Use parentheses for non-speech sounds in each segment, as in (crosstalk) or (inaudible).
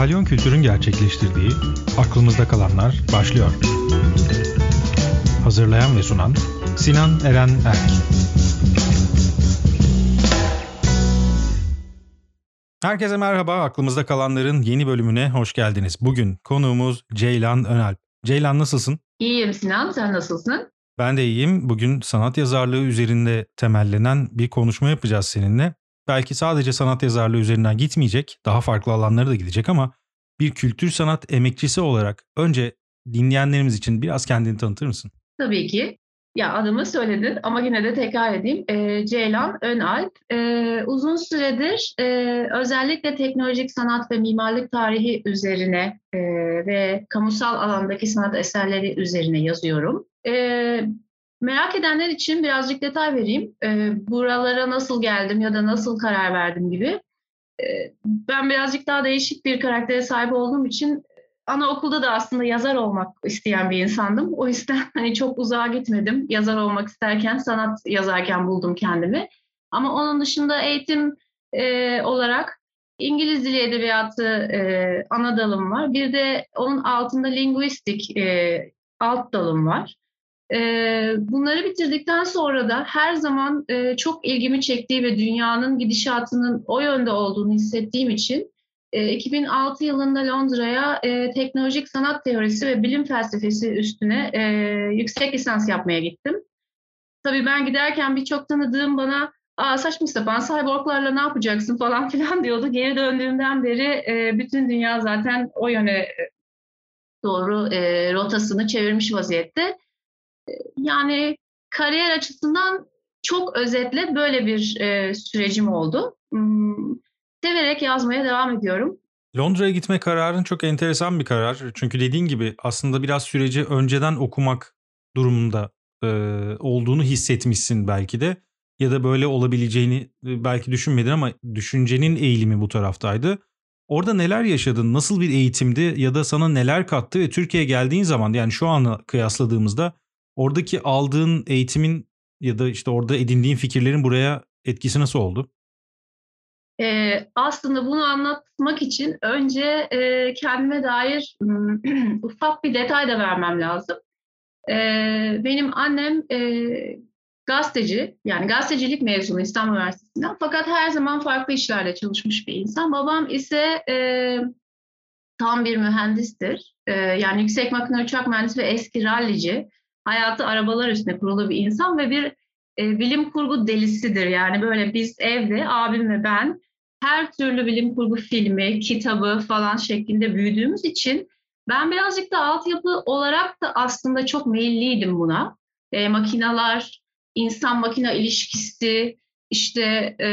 Kalyon Kültür'ün gerçekleştirdiği Aklımızda Kalanlar başlıyor. Hazırlayan ve sunan Sinan Eren Erk. Herkese merhaba. Aklımızda kalanların yeni bölümüne hoş geldiniz. Bugün konuğumuz Ceylan Önalp. Ceylan nasılsın? İyiyim Sinan, sen nasılsın? Ben de iyiyim. Bugün sanat yazarlığı üzerinde temellenen bir konuşma yapacağız seninle. Belki sadece sanat yazarlığı üzerinden gitmeyecek, daha farklı alanlara da gidecek ama bir kültür sanat emekçisi olarak önce dinleyenlerimiz için biraz kendini tanıtır mısın? Tabii ki. Ya adımı söyledin ama yine de tekrar edeyim. E, Ceylan Önalp. E, uzun süredir e, özellikle teknolojik sanat ve mimarlık tarihi üzerine e, ve kamusal alandaki sanat eserleri üzerine yazıyorum. E, merak edenler için birazcık detay vereyim. E, buralara nasıl geldim ya da nasıl karar verdim gibi. E, ben birazcık daha değişik bir karaktere sahip olduğum için anaokulda da aslında yazar olmak isteyen bir insandım. O yüzden (laughs) hani çok uzağa gitmedim. Yazar olmak isterken, sanat yazarken buldum kendimi. Ama onun dışında eğitim e, olarak İngiliz Dili Edebiyatı e, ana dalım var. Bir de onun altında linguistik e, alt dalım var. Bunları bitirdikten sonra da her zaman çok ilgimi çektiği ve dünyanın gidişatının o yönde olduğunu hissettiğim için 2006 e, yılında Londra'ya teknolojik sanat teorisi ve bilim felsefesi üstüne yüksek lisans yapmaya gittim. Tabii ben giderken birçok tanıdığım bana Aa, saçma sapan cyborglarla ne yapacaksın falan filan (laughs) diyordu. Geri döndüğümden beri bütün dünya zaten o yöne doğru rotasını çevirmiş vaziyette. E, yani kariyer açısından çok özetle böyle bir e, sürecim oldu. Hmm, severek yazmaya devam ediyorum. Londra'ya gitme kararın çok enteresan bir karar. Çünkü dediğin gibi aslında biraz süreci önceden okumak durumunda e, olduğunu hissetmişsin belki de. Ya da böyle olabileceğini belki düşünmedin ama düşüncenin eğilimi bu taraftaydı. Orada neler yaşadın? Nasıl bir eğitimdi ya da sana neler kattı ve Türkiye'ye geldiğin zaman yani şu anla kıyasladığımızda oradaki aldığın eğitimin ya da işte orada edindiğin fikirlerin buraya etkisi nasıl oldu? Ee, aslında bunu anlatmak için önce e, kendime dair (clears throat) ufak bir detay da vermem lazım. Ee, benim annem e, gazeteci, yani gazetecilik mezunu İstanbul Üniversitesi'nden fakat her zaman farklı işlerle çalışmış bir insan. Babam ise e, tam bir mühendistir. E, yani yüksek makine uçak mühendisi ve eski rallici. Hayatı arabalar üstüne kurulu bir insan ve bir e, bilim kurgu delisidir. Yani böyle biz evde abim ve ben her türlü bilim kurgu filmi, kitabı falan şeklinde büyüdüğümüz için ben birazcık da altyapı olarak da aslında çok meyilliydim buna. E, makinalar, insan-makina ilişkisi, işte e,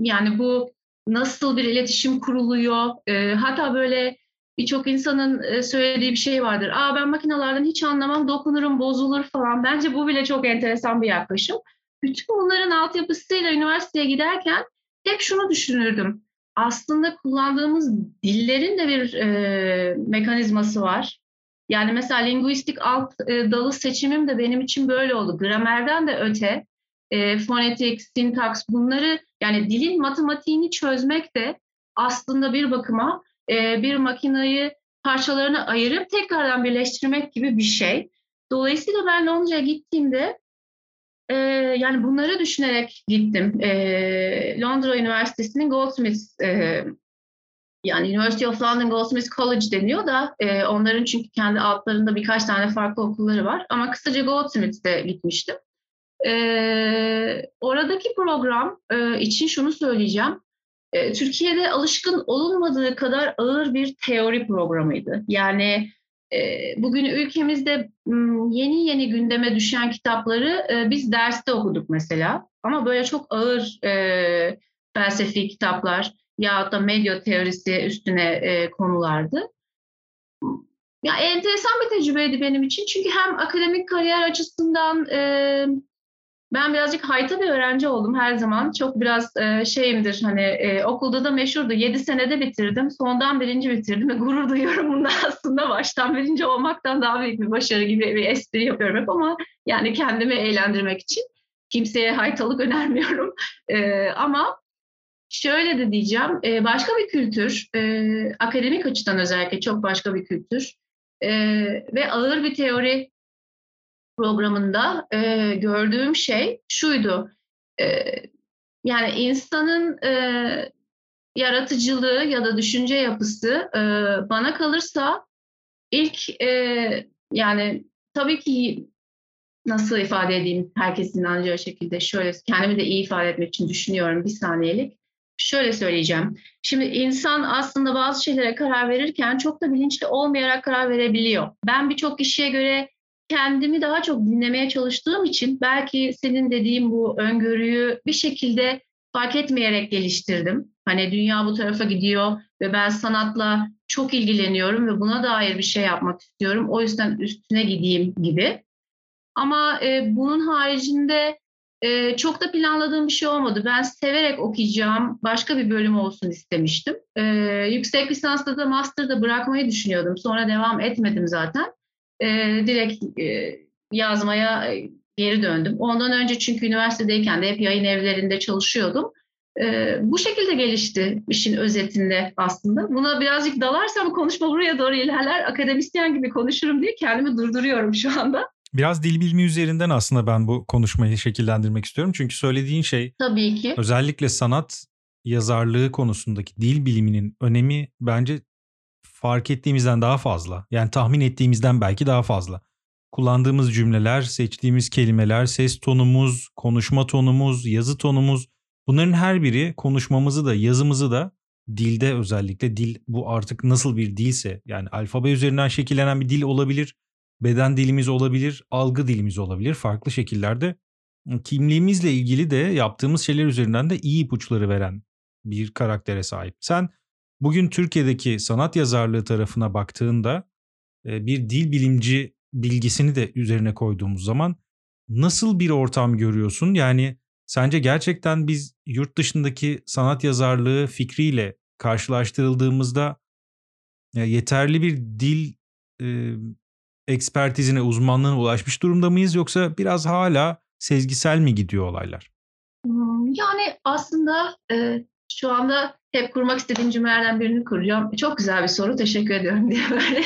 yani bu nasıl bir iletişim kuruluyor. E, hatta böyle birçok insanın e, söylediği bir şey vardır. Aa ben makinalardan hiç anlamam, dokunurum, bozulur falan. Bence bu bile çok enteresan bir yaklaşım. Bütün bunların altyapısıyla üniversiteye giderken hep şunu düşünürdüm. Aslında kullandığımız dillerin de bir e, mekanizması var. Yani mesela linguistik alt e, dalı seçimim de benim için böyle oldu. Gramerden de öte e, fonetik, sintaks bunları yani dilin matematiğini çözmek de aslında bir bakıma e, bir makinayı parçalarına ayırıp tekrardan birleştirmek gibi bir şey. Dolayısıyla ben Londra'ya gittiğimde e, yani bunları düşünerek gittim. E, Londra Üniversitesi'nin Goldsmiths e, yani University of London Goldsmiths College deniyor da e, onların çünkü kendi altlarında birkaç tane farklı okulları var. Ama kısaca Goldsmiths'te gitmiştim. E, oradaki program e, için şunu söyleyeceğim. E, Türkiye'de alışkın olunmadığı kadar ağır bir teori programıydı. Yani ee, bugün ülkemizde yeni yeni gündeme düşen kitapları e, biz derste okuduk mesela. Ama böyle çok ağır e, felsefi kitaplar ya da medya teorisi üstüne e, konulardı. Ya enteresan bir tecrübeydi benim için çünkü hem akademik kariyer açısından ben birazcık hayta bir öğrenci oldum her zaman. Çok biraz e, şeyimdir hani e, okulda da meşhurdu. 7 senede bitirdim. Sondan birinci bitirdim ve gurur duyuyorum bunda (laughs) aslında. Baştan birinci olmaktan daha büyük bir başarı gibi bir espri yapıyorum hep ama yani kendimi eğlendirmek için. Kimseye haytalık önermiyorum. (laughs) E, ama şöyle de diyeceğim, e, başka bir kültür, e, akademik açıdan özellikle çok başka bir kültür e, ve ağır bir teori programında e, gördüğüm şey şuydu. E, yani insanın e, yaratıcılığı ya da düşünce yapısı e, bana kalırsa ilk e, yani tabii ki nasıl ifade edeyim herkesin inanacağı şekilde şöyle kendimi de iyi ifade etmek için düşünüyorum bir saniyelik. Şöyle söyleyeceğim. Şimdi insan aslında bazı şeylere karar verirken çok da bilinçli olmayarak karar verebiliyor. Ben birçok kişiye göre kendimi daha çok dinlemeye çalıştığım için belki senin dediğin bu öngörüyü bir şekilde fark etmeyerek geliştirdim. Hani dünya bu tarafa gidiyor ve ben sanatla çok ilgileniyorum ve buna dair bir şey yapmak istiyorum. O yüzden üstüne gideyim gibi. Ama e, bunun haricinde e, çok da planladığım bir şey olmadı. Ben severek okuyacağım başka bir bölüm olsun istemiştim. E, yüksek lisansta da master'da bırakmayı düşünüyordum. Sonra devam etmedim zaten. E, direkt e, yazmaya geri döndüm. Ondan önce çünkü üniversitedeyken de hep yayın evlerinde çalışıyordum. E, bu şekilde gelişti işin özetinde aslında. Buna birazcık dalarsam konuşma buraya doğru ilerler. Akademisyen gibi konuşurum diye kendimi durduruyorum şu anda. Biraz dil bilimi üzerinden aslında ben bu konuşmayı şekillendirmek istiyorum. Çünkü söylediğin şey Tabii ki. özellikle sanat yazarlığı konusundaki dil biliminin önemi bence fark ettiğimizden daha fazla. Yani tahmin ettiğimizden belki daha fazla. Kullandığımız cümleler, seçtiğimiz kelimeler, ses tonumuz, konuşma tonumuz, yazı tonumuz bunların her biri konuşmamızı da yazımızı da dilde özellikle dil bu artık nasıl bir dilse yani alfabe üzerinden şekillenen bir dil olabilir beden dilimiz olabilir, algı dilimiz olabilir farklı şekillerde. Kimliğimizle ilgili de yaptığımız şeyler üzerinden de iyi ipuçları veren bir karaktere sahip. Sen bugün Türkiye'deki sanat yazarlığı tarafına baktığında e, bir dil bilimci bilgisini de üzerine koyduğumuz zaman nasıl bir ortam görüyorsun? Yani sence gerçekten biz yurt dışındaki sanat yazarlığı fikriyle karşılaştırıldığımızda yeterli bir dil ekspertizine, uzmanlığına ulaşmış durumda mıyız yoksa biraz hala sezgisel mi gidiyor olaylar? Yani aslında e, şu anda hep kurmak istediğim cümlelerden birini kuracağım. Çok güzel bir soru, teşekkür ediyorum (laughs) diye böyle.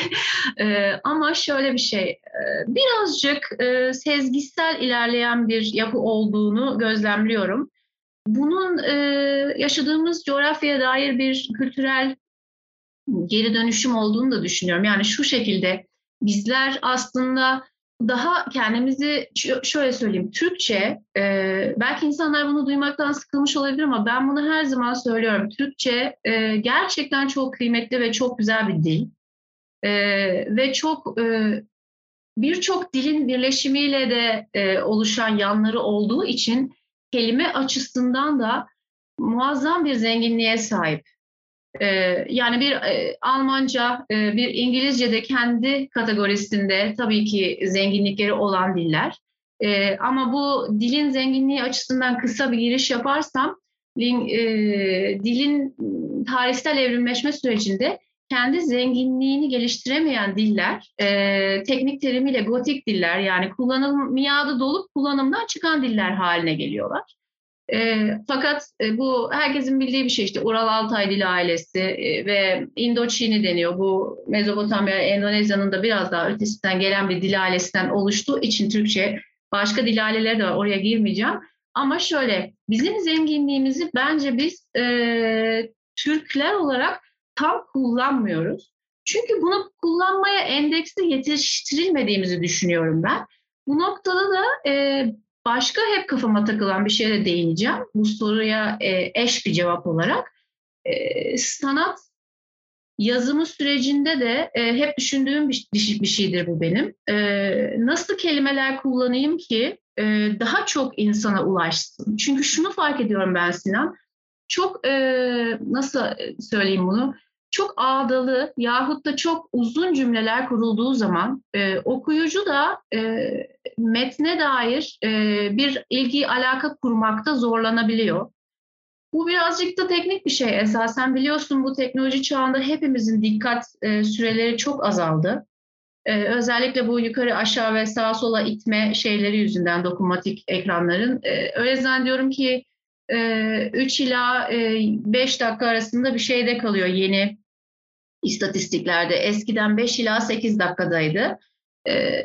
e, ama şöyle bir şey, e, birazcık e, sezgisel ilerleyen bir yapı olduğunu gözlemliyorum. Bunun e, yaşadığımız coğrafyaya dair bir kültürel geri dönüşüm olduğunu da düşünüyorum. Yani şu şekilde bizler aslında daha kendimizi şöyle söyleyeyim Türkçe e, belki insanlar bunu duymaktan sıkılmış olabilir ama ben bunu her zaman söylüyorum Türkçe e, gerçekten çok kıymetli ve çok güzel bir dil e, ve çok e, birçok dilin birleşimiyle de e, oluşan yanları olduğu için kelime açısından da muazzam bir zenginliğe sahip. Ee, yani bir e, Almanca, e, bir İngilizce de kendi kategorisinde tabii ki zenginlikleri olan diller. E, ama bu dilin zenginliği açısından kısa bir giriş yaparsam, dilin tarihsel evrimleşme sürecinde kendi zenginliğini geliştiremeyen diller, teknik terimiyle gotik diller yani kullanım miadı dolup kullanımdan çıkan diller haline geliyorlar. E, fakat e, bu herkesin bildiği bir şey işte Ural Altay dili ailesi e, ve Indoçini deniyor. Bu Mezopotamya, Endonezya'nın da biraz daha ötesinden gelen bir dil ailesinden oluştuğu için Türkçe başka dil aileleri de var oraya girmeyeceğim. Ama şöyle bizim zenginliğimizi bence biz e, Türkler olarak tam kullanmıyoruz. Çünkü bunu kullanmaya endeksli yetiştirilmediğimizi düşünüyorum ben. Bu noktada da e, Başka hep kafama takılan bir şeye de değineceğim. Bu soruya e, eş bir cevap olarak. E, sanat yazımı sürecinde de e, hep düşündüğüm bir, bir şeydir bu benim. Nasıl kelimeler kullanayım ki daha çok insana ulaşsın? Çünkü şunu fark ediyorum ben Sinan. Çok nasıl söyleyeyim bunu? Çok ağdalı yahut da çok uzun cümleler kurulduğu zaman e, okuyucu da e, metne dair e, bir ilgi alaka kurmakta zorlanabiliyor. Bu birazcık da teknik bir şey esasen biliyorsun bu teknoloji çağında hepimizin dikkat e, süreleri çok azaldı. E, özellikle bu yukarı aşağı ve sağa sola itme şeyleri yüzünden dokunmatik ekranların. E, öyle zannediyorum ki 3 ila e, 5 dakika arasında bir şeyde kalıyor yeni istatistiklerde. Eskiden 5 ila 8 dakikadaydı. E,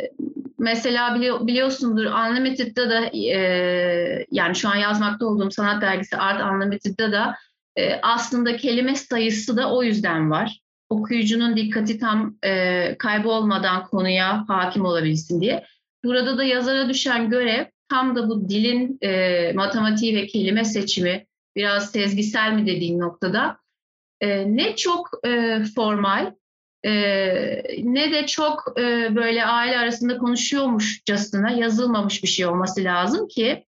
mesela bili- biliyorsundur Unlimited'da da e, yani şu an yazmakta olduğum sanat dergisi Art Unlimited'da da e, aslında kelime sayısı da o yüzden var. Okuyucunun dikkati tam e, kaybolmadan konuya hakim olabilsin diye. Burada da yazara düşen görev tam da bu dilin e, matematiği ve kelime seçimi biraz sezgisel mi dediğin noktada e, ne çok e, formal e, ne de çok e, böyle aile arasında konuşuyormuşçasına yazılmamış bir şey olması lazım ki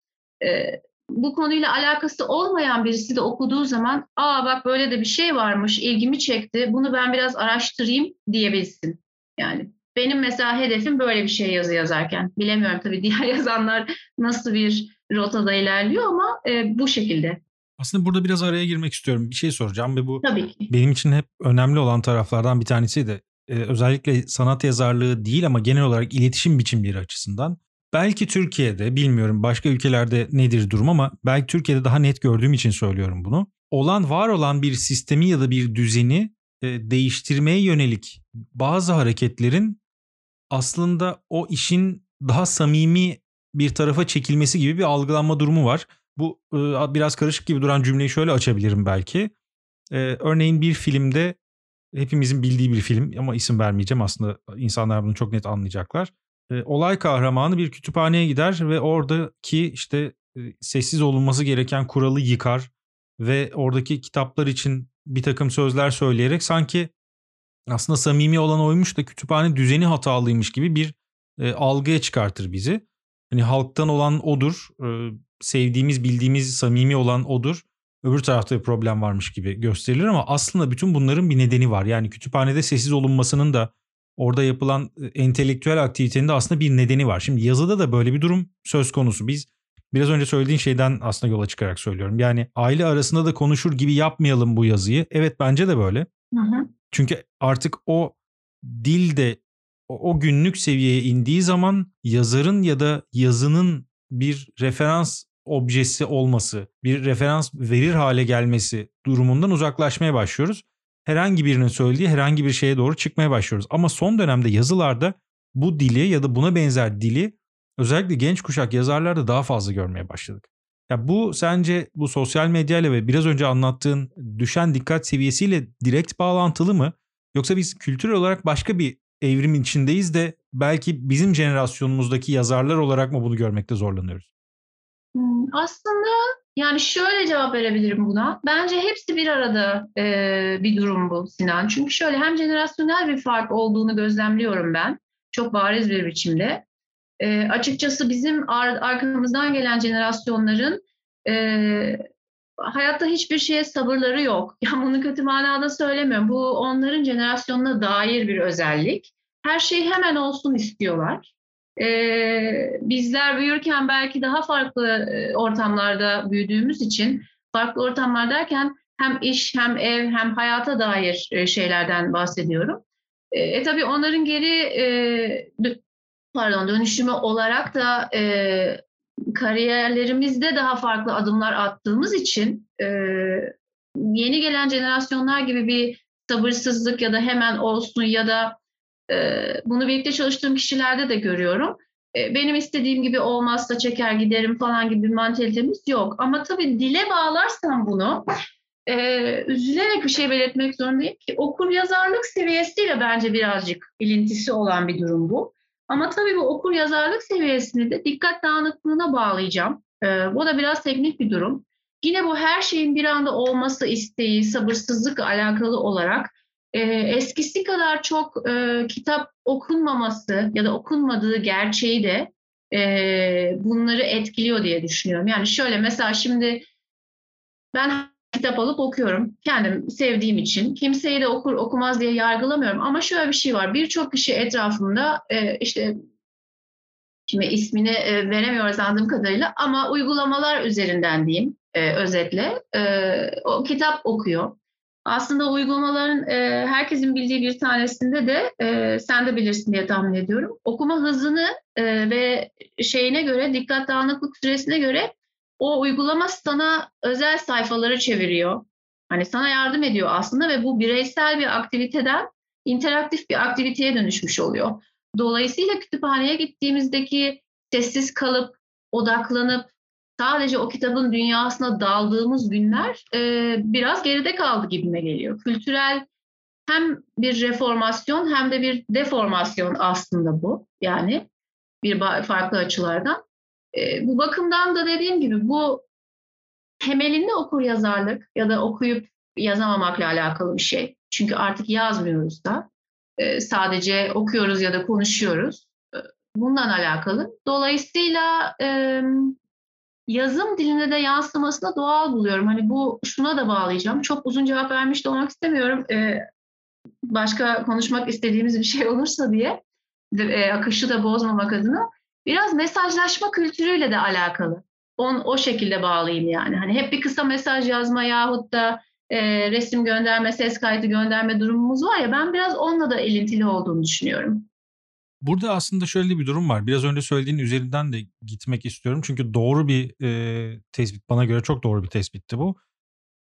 e, bu konuyla alakası olmayan birisi de okuduğu zaman aa bak böyle de bir şey varmış ilgimi çekti bunu ben biraz araştırayım diyebilsin. Yani benim mesela hedefim böyle bir şey yazı yazarken. Bilemiyorum tabii diğer (laughs) yazanlar nasıl bir rotada ilerliyor ama e, bu şekilde. Aslında burada biraz araya girmek istiyorum. Bir şey soracağım ve bu Tabii ki. benim için hep önemli olan taraflardan bir tanesiydi. Ee, özellikle sanat yazarlığı değil ama genel olarak iletişim biçimleri açısından. Belki Türkiye'de bilmiyorum başka ülkelerde nedir durum ama belki Türkiye'de daha net gördüğüm için söylüyorum bunu. Olan var olan bir sistemi ya da bir düzeni e, değiştirmeye yönelik bazı hareketlerin aslında o işin daha samimi bir tarafa çekilmesi gibi bir algılanma durumu var. Bu e, biraz karışık gibi duran cümleyi şöyle açabilirim belki. E, örneğin bir filmde hepimizin bildiği bir film ama isim vermeyeceğim aslında insanlar bunu çok net anlayacaklar. E, olay kahramanı bir kütüphaneye gider ve oradaki işte sessiz olunması gereken kuralı yıkar ve oradaki kitaplar için bir takım sözler söyleyerek sanki aslında samimi olan oymuş da kütüphane düzeni hatalıymış gibi bir e, algıya çıkartır bizi. Hani halktan olan odur, e, sevdiğimiz, bildiğimiz, samimi olan odur. Öbür tarafta bir problem varmış gibi gösterilir ama aslında bütün bunların bir nedeni var. Yani kütüphanede sessiz olunmasının da orada yapılan e, entelektüel aktivitenin de aslında bir nedeni var. Şimdi yazıda da böyle bir durum söz konusu. Biz biraz önce söylediğin şeyden aslında yola çıkarak söylüyorum. Yani aile arasında da konuşur gibi yapmayalım bu yazıyı. Evet bence de böyle. Hı hı. Çünkü artık o dil de o, günlük seviyeye indiği zaman yazarın ya da yazının bir referans objesi olması, bir referans verir hale gelmesi durumundan uzaklaşmaya başlıyoruz. Herhangi birinin söylediği herhangi bir şeye doğru çıkmaya başlıyoruz. Ama son dönemde yazılarda bu dili ya da buna benzer dili özellikle genç kuşak yazarlarda daha fazla görmeye başladık. Ya bu sence bu sosyal medyayla ve biraz önce anlattığın düşen dikkat seviyesiyle direkt bağlantılı mı? Yoksa biz kültürel olarak başka bir evrimin içindeyiz de belki bizim jenerasyonumuzdaki yazarlar olarak mı bunu görmekte zorlanıyoruz? Hmm, Aslında yani şöyle cevap verebilirim buna. Bence hepsi bir arada e, bir durum bu Sinan. Çünkü şöyle hem jenerasyonel bir fark olduğunu gözlemliyorum ben. Çok bariz bir biçimde. E, açıkçası bizim ar- arkamızdan gelen jenerasyonların e, hayatta hiçbir şeye sabırları yok. (laughs) Yani bunu kötü manada söylemiyorum. Bu onların jenerasyonuna dair bir özellik. Her şey hemen olsun istiyorlar. Ee, bizler büyürken belki daha farklı ortamlarda büyüdüğümüz için farklı ortamlar derken hem iş hem ev hem hayata dair şeylerden bahsediyorum. E, e tabii onların geri e, pardon dönüşümü olarak da e, kariyerlerimizde daha farklı adımlar attığımız için e, yeni gelen jenerasyonlar gibi bir sabırsızlık ya da hemen olsun ya da e, bunu birlikte çalıştığım kişilerde de görüyorum. E, benim istediğim gibi olmazsa çeker giderim falan gibi bir mantalitemiz yok. Ama tabii dile bağlarsam bunu e, üzülerek bir şey belirtmek zorundayım ki okur yazarlık seviyesiyle bence birazcık ilintisi olan bir durum bu. Ama tabii bu okur yazarlık seviyesini de dikkat dağınıklığına bağlayacağım. E, bu da biraz teknik bir durum. Yine bu her şeyin bir anda olması isteği, sabırsızlıkla alakalı olarak e, eskisi kadar çok e, kitap okunmaması ya da okunmadığı gerçeği de e, bunları etkiliyor diye düşünüyorum. Yani şöyle mesela şimdi ben kitap alıp okuyorum. Kendim sevdiğim için. Kimseyi de okur okumaz diye yargılamıyorum. Ama şöyle bir şey var. Birçok kişi etrafımda e, işte şimdi ismini e, veremiyoruz anladığım kadarıyla ama uygulamalar üzerinden diyeyim e, özetle. E, o kitap okuyor. Aslında uygulamaların e, herkesin bildiği bir tanesinde de e, sen de bilirsin diye tahmin ediyorum. Okuma hızını e, ve şeyine göre, dikkat dağınıklık süresine göre o uygulama sana özel sayfaları çeviriyor. Hani sana yardım ediyor aslında ve bu bireysel bir aktiviteden interaktif bir aktiviteye dönüşmüş oluyor. Dolayısıyla kütüphaneye gittiğimizdeki sessiz kalıp, odaklanıp sadece o kitabın dünyasına daldığımız günler e, biraz geride kaldı gibime geliyor. Kültürel hem bir reformasyon hem de bir deformasyon aslında bu. Yani bir farklı açılardan. E, bu bakımdan da dediğim gibi bu temelinde okur yazarlık ya da okuyup yazamamakla alakalı bir şey. Çünkü artık yazmıyoruz da. E, sadece okuyoruz ya da konuşuyoruz. E, bundan alakalı. Dolayısıyla yazım dilinde de yansımasını doğal buluyorum. Hani bu şuna da bağlayacağım. Çok uzun cevap vermiş de olmak istemiyorum. Başka konuşmak istediğimiz bir şey olursa diye akışı da bozmamak adına biraz mesajlaşma kültürüyle de alakalı. On, o şekilde bağlayayım yani. Hani hep bir kısa mesaj yazma yahut da e, resim gönderme, ses kaydı gönderme durumumuz var ya ben biraz onunla da elintili olduğunu düşünüyorum. Burada aslında şöyle bir durum var. Biraz önce söylediğin üzerinden de gitmek istiyorum. Çünkü doğru bir e, tespit. Bana göre çok doğru bir tespitti bu.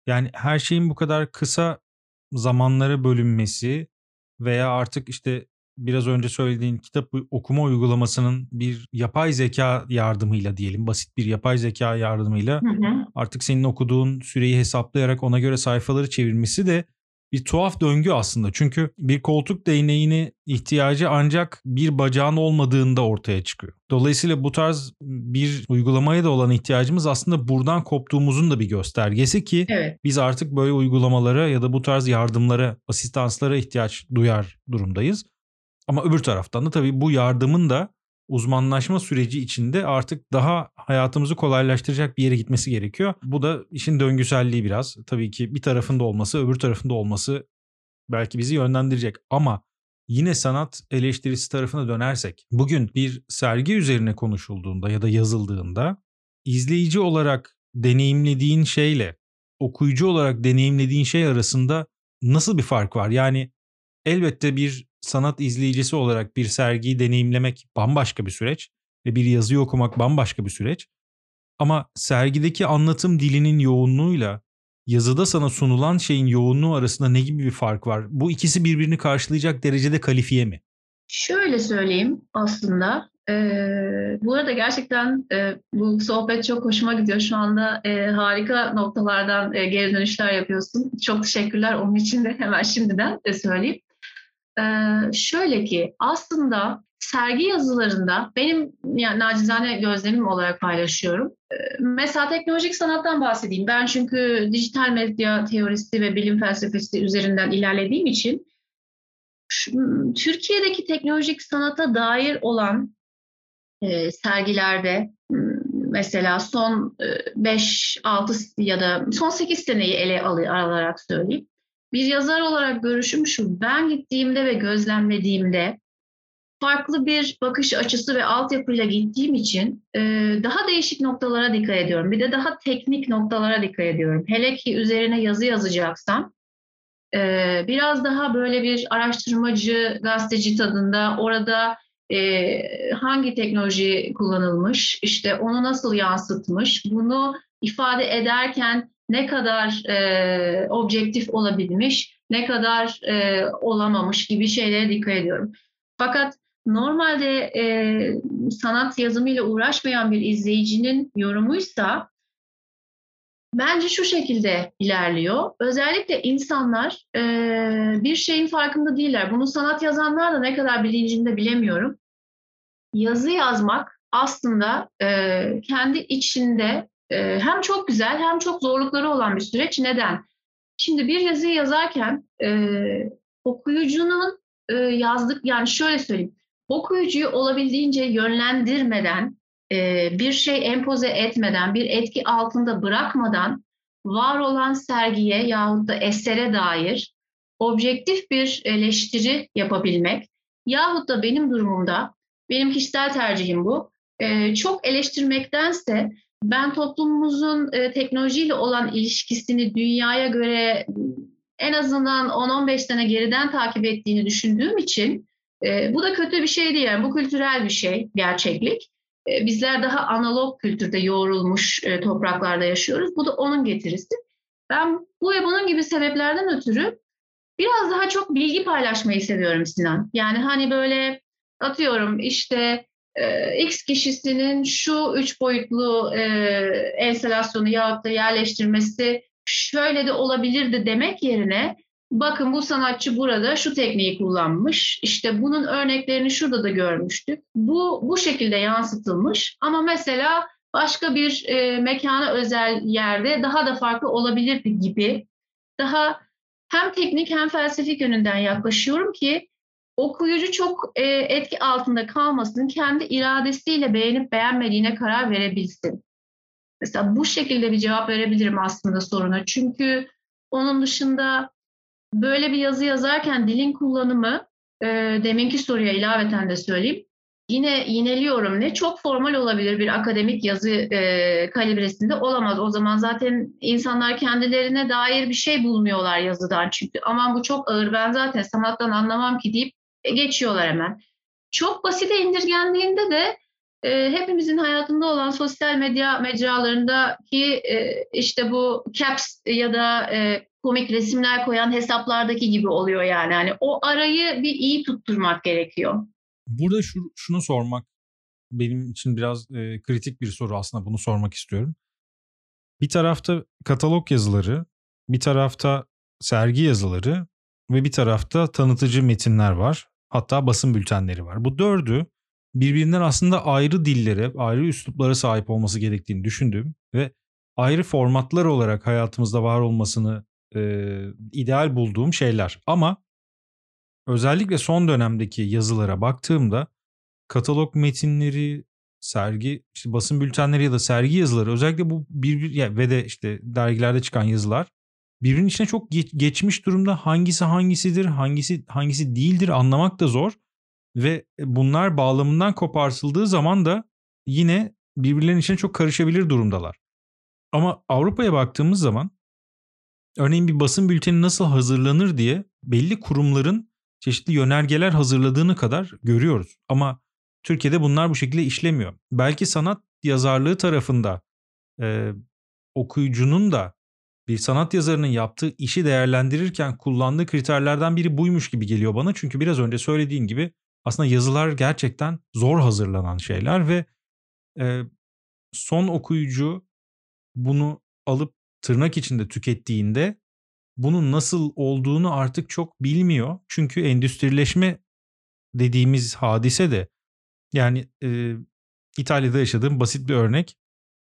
Yani her şeyin bu kadar kısa zamanlara bölünmesi veya artık işte biraz önce söylediğin kitap okuma uygulamasının bir yapay zeka yardımıyla diyelim basit bir yapay zeka yardımıyla hı hı. artık senin okuduğun süreyi hesaplayarak ona göre sayfaları çevirmesi de bir tuhaf döngü aslında. Çünkü bir koltuk değneğini ihtiyacı ancak bir bacağın olmadığında ortaya çıkıyor. Dolayısıyla bu tarz bir uygulamaya da olan ihtiyacımız aslında buradan koptuğumuzun da bir göstergesi ki evet. biz artık böyle uygulamalara ya da bu tarz yardımlara, asistanslara ihtiyaç duyar durumdayız. Ama öbür taraftan da tabii bu yardımın da uzmanlaşma süreci içinde artık daha hayatımızı kolaylaştıracak bir yere gitmesi gerekiyor. Bu da işin döngüselliği biraz. Tabii ki bir tarafında olması, öbür tarafında olması belki bizi yönlendirecek ama yine sanat eleştirisi tarafına dönersek bugün bir sergi üzerine konuşulduğunda ya da yazıldığında izleyici olarak deneyimlediğin şeyle okuyucu olarak deneyimlediğin şey arasında nasıl bir fark var? Yani elbette bir sanat izleyicisi olarak bir sergiyi deneyimlemek bambaşka bir süreç ve bir yazıyı okumak bambaşka bir süreç. Ama sergideki anlatım dilinin yoğunluğuyla yazıda sana sunulan şeyin yoğunluğu arasında ne gibi bir fark var? Bu ikisi birbirini karşılayacak derecede kalifiye mi? Şöyle söyleyeyim aslında. Ee, bu arada gerçekten e, bu sohbet çok hoşuma gidiyor. Şu anda e, harika noktalardan e, geri dönüşler yapıyorsun. Çok teşekkürler onun için de hemen şimdiden de söyleyeyim. Ee, şöyle ki aslında sergi yazılarında benim yani nacizane gözlemim olarak paylaşıyorum. Ee, mesela teknolojik sanattan bahsedeyim. Ben çünkü dijital medya teorisi ve bilim felsefesi üzerinden ilerlediğim için Türkiye'deki teknolojik sanata dair olan e, sergilerde mesela son 5-6 ya da son 8 seneyi ele alarak söyleyeyim. Bir yazar olarak görüşüm şu, ben gittiğimde ve gözlemlediğimde farklı bir bakış açısı ve altyapıyla gittiğim için e, daha değişik noktalara dikkat ediyorum. Bir de daha teknik noktalara dikkat ediyorum. Hele ki üzerine yazı yazacaksam e, biraz daha böyle bir araştırmacı, gazeteci tadında orada e, hangi teknoloji kullanılmış, işte onu nasıl yansıtmış, bunu ifade ederken ne kadar e, objektif olabilmiş, ne kadar e, olamamış gibi şeylere dikkat ediyorum. Fakat normalde e, sanat yazımıyla uğraşmayan bir izleyicinin yorumuysa bence şu şekilde ilerliyor. Özellikle insanlar e, bir şeyin farkında değiller. Bunu sanat yazanlar da ne kadar bilincinde bilemiyorum. Yazı yazmak aslında e, kendi içinde ee, hem çok güzel hem çok zorlukları olan bir süreç. Neden? Şimdi bir yazıyı yazarken e, okuyucunun e, yazdık yani şöyle söyleyeyim. Okuyucuyu olabildiğince yönlendirmeden, e, bir şey empoze etmeden, bir etki altında bırakmadan var olan sergiye yahut da esere dair objektif bir eleştiri yapabilmek yahut da benim durumumda, benim kişisel tercihim bu, e, çok eleştirmektense ben toplumumuzun e, teknolojiyle olan ilişkisini dünyaya göre en azından 10-15 sene geriden takip ettiğini düşündüğüm için e, bu da kötü bir şey değil. Yani bu kültürel bir şey, gerçeklik. E, bizler daha analog kültürde yoğrulmuş e, topraklarda yaşıyoruz. Bu da onun getirisi. Ben bu ve bunun gibi sebeplerden ötürü biraz daha çok bilgi paylaşmayı seviyorum Sinan. Yani hani böyle atıyorum işte e, X kişisinin şu üç boyutlu e, enstalasyonu yahut da yerleştirmesi şöyle de olabilirdi demek yerine bakın bu sanatçı burada şu tekniği kullanmış. İşte bunun örneklerini şurada da görmüştük. Bu bu şekilde yansıtılmış ama mesela başka bir e, mekana özel yerde daha da farklı olabilirdi gibi daha hem teknik hem felsefik yönünden yaklaşıyorum ki okuyucu çok e, etki altında kalmasın, kendi iradesiyle beğenip beğenmediğine karar verebilsin. Mesela bu şekilde bir cevap verebilirim aslında soruna. Çünkü onun dışında böyle bir yazı yazarken dilin kullanımı, e, deminki soruya ilaveten de söyleyeyim, yine yineliyorum. Ne çok formal olabilir bir akademik yazı e, kalibresinde olamaz. O zaman zaten insanlar kendilerine dair bir şey bulmuyorlar yazıdan çünkü. Aman bu çok ağır ben zaten sanattan anlamam ki deyip geçiyorlar hemen. Çok basite indirgendiğinde de e, hepimizin hayatında olan sosyal medya mecralarındaki e, işte bu caps ya da e, komik resimler koyan hesaplardaki gibi oluyor yani. yani o arayı bir iyi tutturmak gerekiyor. Burada şu, şunu sormak benim için biraz e, kritik bir soru aslında bunu sormak istiyorum. Bir tarafta katalog yazıları, bir tarafta sergi yazıları ve bir tarafta tanıtıcı metinler var. Hatta basın bültenleri var. Bu dördü birbirinden aslında ayrı dillere, ayrı üsluplara sahip olması gerektiğini düşündüğüm ve ayrı formatlar olarak hayatımızda var olmasını e, ideal bulduğum şeyler. Ama özellikle son dönemdeki yazılara baktığımda katalog metinleri, sergi, işte basın bültenleri ya da sergi yazıları özellikle bu bir, bir yani ve de işte dergilerde çıkan yazılar birbirinin içine çok geç, geçmiş durumda hangisi hangisidir, hangisi hangisi değildir anlamak da zor ve bunlar bağlamından kopartıldığı zaman da yine birbirlerinin içine çok karışabilir durumdalar. Ama Avrupa'ya baktığımız zaman örneğin bir basın bülteni nasıl hazırlanır diye belli kurumların çeşitli yönergeler hazırladığını kadar görüyoruz. Ama Türkiye'de bunlar bu şekilde işlemiyor. Belki sanat yazarlığı tarafında e, okuyucunun da bir sanat yazarının yaptığı işi değerlendirirken kullandığı kriterlerden biri buymuş gibi geliyor bana. Çünkü biraz önce söylediğin gibi aslında yazılar gerçekten zor hazırlanan şeyler ve e, son okuyucu bunu alıp tırnak içinde tükettiğinde bunun nasıl olduğunu artık çok bilmiyor. Çünkü endüstrileşme dediğimiz hadise de yani e, İtalya'da yaşadığım basit bir örnek.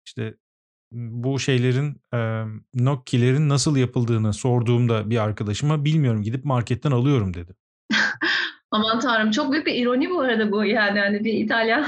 İşte bu şeylerin e, Nokia'lerin nasıl yapıldığını sorduğumda bir arkadaşıma bilmiyorum gidip marketten alıyorum dedi. (laughs) Aman tanrım çok büyük bir ironi bu arada bu yani hani bir İtalyan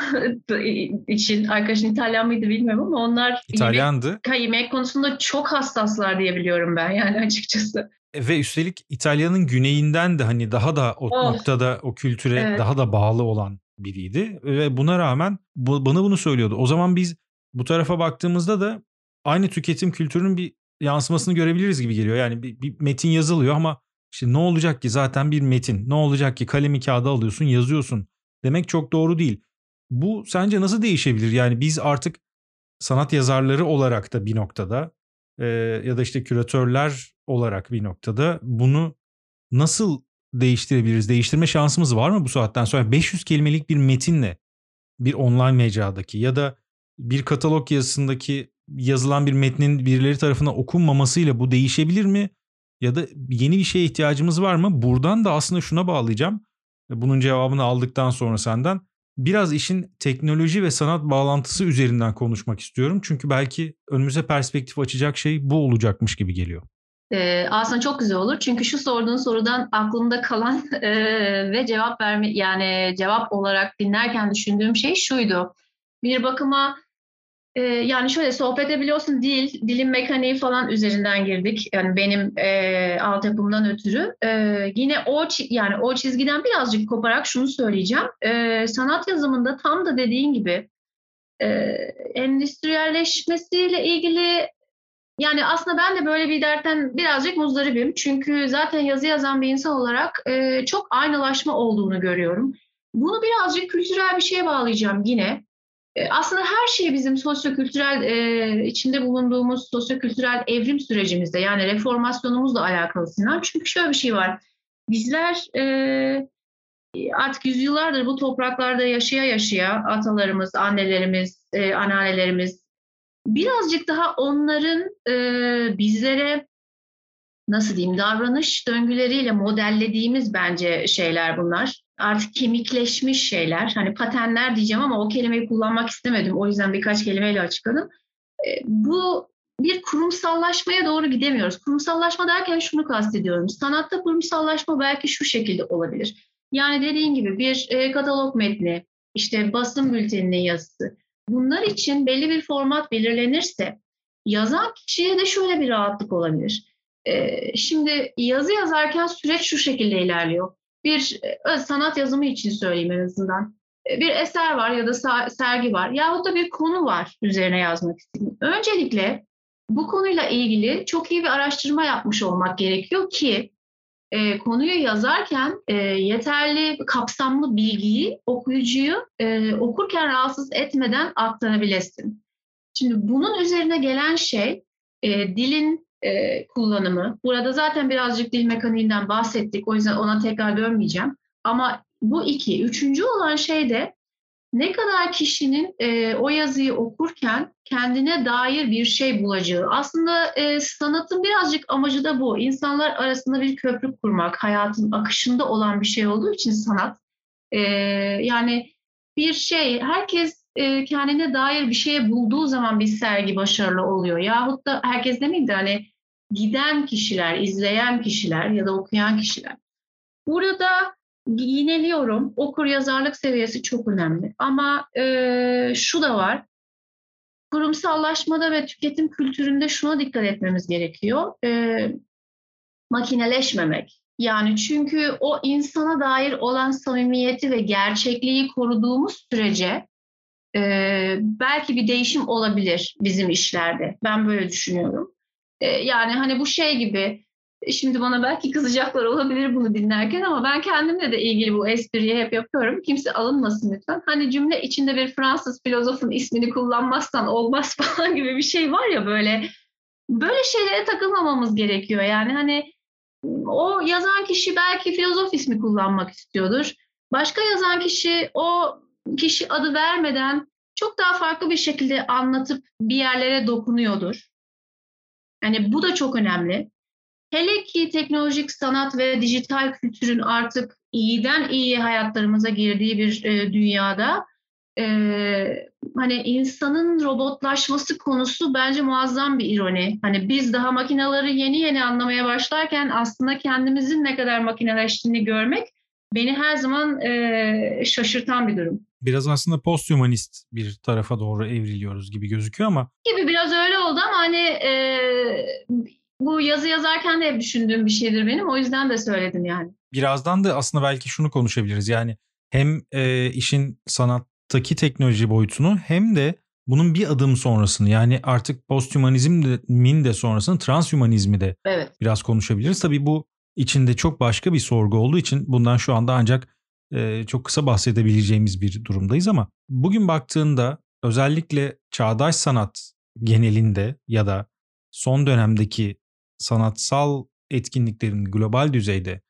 (laughs) için arkadaşın İtalyan mıydı bilmiyorum ama onlar İtalyandı. Yemek, yemek konusunda çok hassaslar diye biliyorum ben yani açıkçası. E, ve üstelik İtalya'nın güneyinden de hani daha da o of. noktada o kültüre evet. daha da bağlı olan biriydi ve buna rağmen bu, bana bunu söylüyordu. O zaman biz bu tarafa baktığımızda da aynı tüketim kültürünün bir yansımasını görebiliriz gibi geliyor. Yani bir, bir metin yazılıyor ama işte ne olacak ki zaten bir metin. Ne olacak ki kalemi kağıda alıyorsun yazıyorsun. Demek çok doğru değil. Bu sence nasıl değişebilir? Yani biz artık sanat yazarları olarak da bir noktada e, ya da işte küratörler olarak bir noktada bunu nasıl değiştirebiliriz? Değiştirme şansımız var mı bu saatten sonra? 500 kelimelik bir metinle bir online mecradaki ya da bir katalog yazısındaki yazılan bir metnin birileri tarafından okunmamasıyla bu değişebilir mi? Ya da yeni bir şeye ihtiyacımız var mı? Buradan da aslında şuna bağlayacağım. Bunun cevabını aldıktan sonra senden biraz işin teknoloji ve sanat bağlantısı üzerinden konuşmak istiyorum. Çünkü belki önümüze perspektif açacak şey bu olacakmış gibi geliyor. Ee, aslında çok güzel olur. Çünkü şu sorduğun sorudan aklımda kalan (laughs) e, ve cevap verme yani cevap olarak dinlerken düşündüğüm şey şuydu. Bir bakıma e, yani şöyle sohbet edebiliyorsun dil, dilin mekaniği falan üzerinden girdik. Yani benim e, altyapımdan ötürü. E, yine o yani o çizgiden birazcık koparak şunu söyleyeceğim. E, sanat yazımında tam da dediğin gibi e, endüstriyelleşmesiyle ilgili yani aslında ben de böyle bir dertten birazcık muzdaribim. Çünkü zaten yazı yazan bir insan olarak e, çok aynılaşma olduğunu görüyorum. Bunu birazcık kültürel bir şeye bağlayacağım yine. Aslında her şey bizim sosyokültürel e, içinde bulunduğumuz sosyokültürel evrim sürecimizde yani reformasyonumuzla alakalı Sinan. Çünkü şöyle bir şey var. Bizler e, artık yüzyıllardır bu topraklarda yaşaya yaşaya atalarımız, annelerimiz, e, anneannelerimiz birazcık daha onların e, bizlere nasıl diyeyim davranış döngüleriyle modellediğimiz bence şeyler bunlar. Artık kemikleşmiş şeyler. Hani patenler diyeceğim ama o kelimeyi kullanmak istemedim. O yüzden birkaç kelimeyle açıkladım. E, bu bir kurumsallaşmaya doğru gidemiyoruz. Kurumsallaşma derken şunu kastediyorum. Sanatta kurumsallaşma belki şu şekilde olabilir. Yani dediğin gibi bir e, katalog metni, işte basın bülteninin yazısı. Bunlar için belli bir format belirlenirse yazan kişiye de şöyle bir rahatlık olabilir. E, şimdi yazı yazarken süreç şu şekilde ilerliyor. Bir e, sanat yazımı için söyleyeyim en azından. E, bir eser var ya da sergi var yahut da bir konu var üzerine yazmak istediğim. Öncelikle bu konuyla ilgili çok iyi bir araştırma yapmış olmak gerekiyor ki e, konuyu yazarken e, yeterli kapsamlı bilgiyi okuyucuyu e, okurken rahatsız etmeden aktarabilesin. Şimdi bunun üzerine gelen şey e, dilin e, kullanımı. Burada zaten birazcık dil mekaniğinden bahsettik. O yüzden ona tekrar dönmeyeceğim. Ama bu iki. Üçüncü olan şey de ne kadar kişinin e, o yazıyı okurken kendine dair bir şey bulacağı. Aslında e, sanatın birazcık amacı da bu. İnsanlar arasında bir köprü kurmak, hayatın akışında olan bir şey olduğu için sanat. E, yani bir şey, herkes e, kendine dair bir şeye bulduğu zaman bir sergi başarılı oluyor. Yahut da herkes demeyeyim de hani giden kişiler, izleyen kişiler ya da okuyan kişiler. Burada yineliyorum. Okur yazarlık seviyesi çok önemli. Ama e, şu da var. Kurumsallaşmada ve tüketim kültüründe şuna dikkat etmemiz gerekiyor. E, makineleşmemek. Yani çünkü o insana dair olan samimiyeti ve gerçekliği koruduğumuz sürece e, belki bir değişim olabilir bizim işlerde. Ben böyle düşünüyorum. E, yani hani bu şey gibi Şimdi bana belki kızacaklar olabilir bunu dinlerken ama ben kendimle de ilgili bu espriyi hep yapıyorum. Kimse alınmasın lütfen. Hani cümle içinde bir Fransız filozofun ismini kullanmazsan olmaz (laughs) falan gibi bir şey var ya böyle. Böyle şeylere takılmamamız gerekiyor. Yani hani o yazan kişi belki filozof ismi kullanmak istiyordur. Başka yazan kişi o kişi adı vermeden çok daha farklı bir şekilde anlatıp bir yerlere dokunuyordur. Yani bu da çok önemli. Hele ki teknolojik sanat ve dijital kültürün artık iyiden iyiye hayatlarımıza girdiği bir e, dünyada e, hani insanın robotlaşması konusu bence muazzam bir ironi. Hani biz daha makinaları yeni yeni anlamaya başlarken aslında kendimizin ne kadar makineleştiğini görmek beni her zaman e, şaşırtan bir durum. Biraz aslında posthumanist bir tarafa doğru evriliyoruz gibi gözüküyor ama. Gibi biraz öyle oldu ama hani e, bu yazı yazarken de hep düşündüğüm bir şeydir benim. O yüzden de söyledim yani. Birazdan da aslında belki şunu konuşabiliriz. Yani hem e, işin sanattaki teknoloji boyutunu hem de bunun bir adım sonrasını yani artık posthumanizmin de sonrasını transhumanizmi de evet. biraz konuşabiliriz. Tabii bu içinde çok başka bir sorgu olduğu için bundan şu anda ancak e, çok kısa bahsedebileceğimiz bir durumdayız ama bugün baktığında özellikle çağdaş sanat genelinde ya da son dönemdeki sanatsal etkinliklerin global düzeyde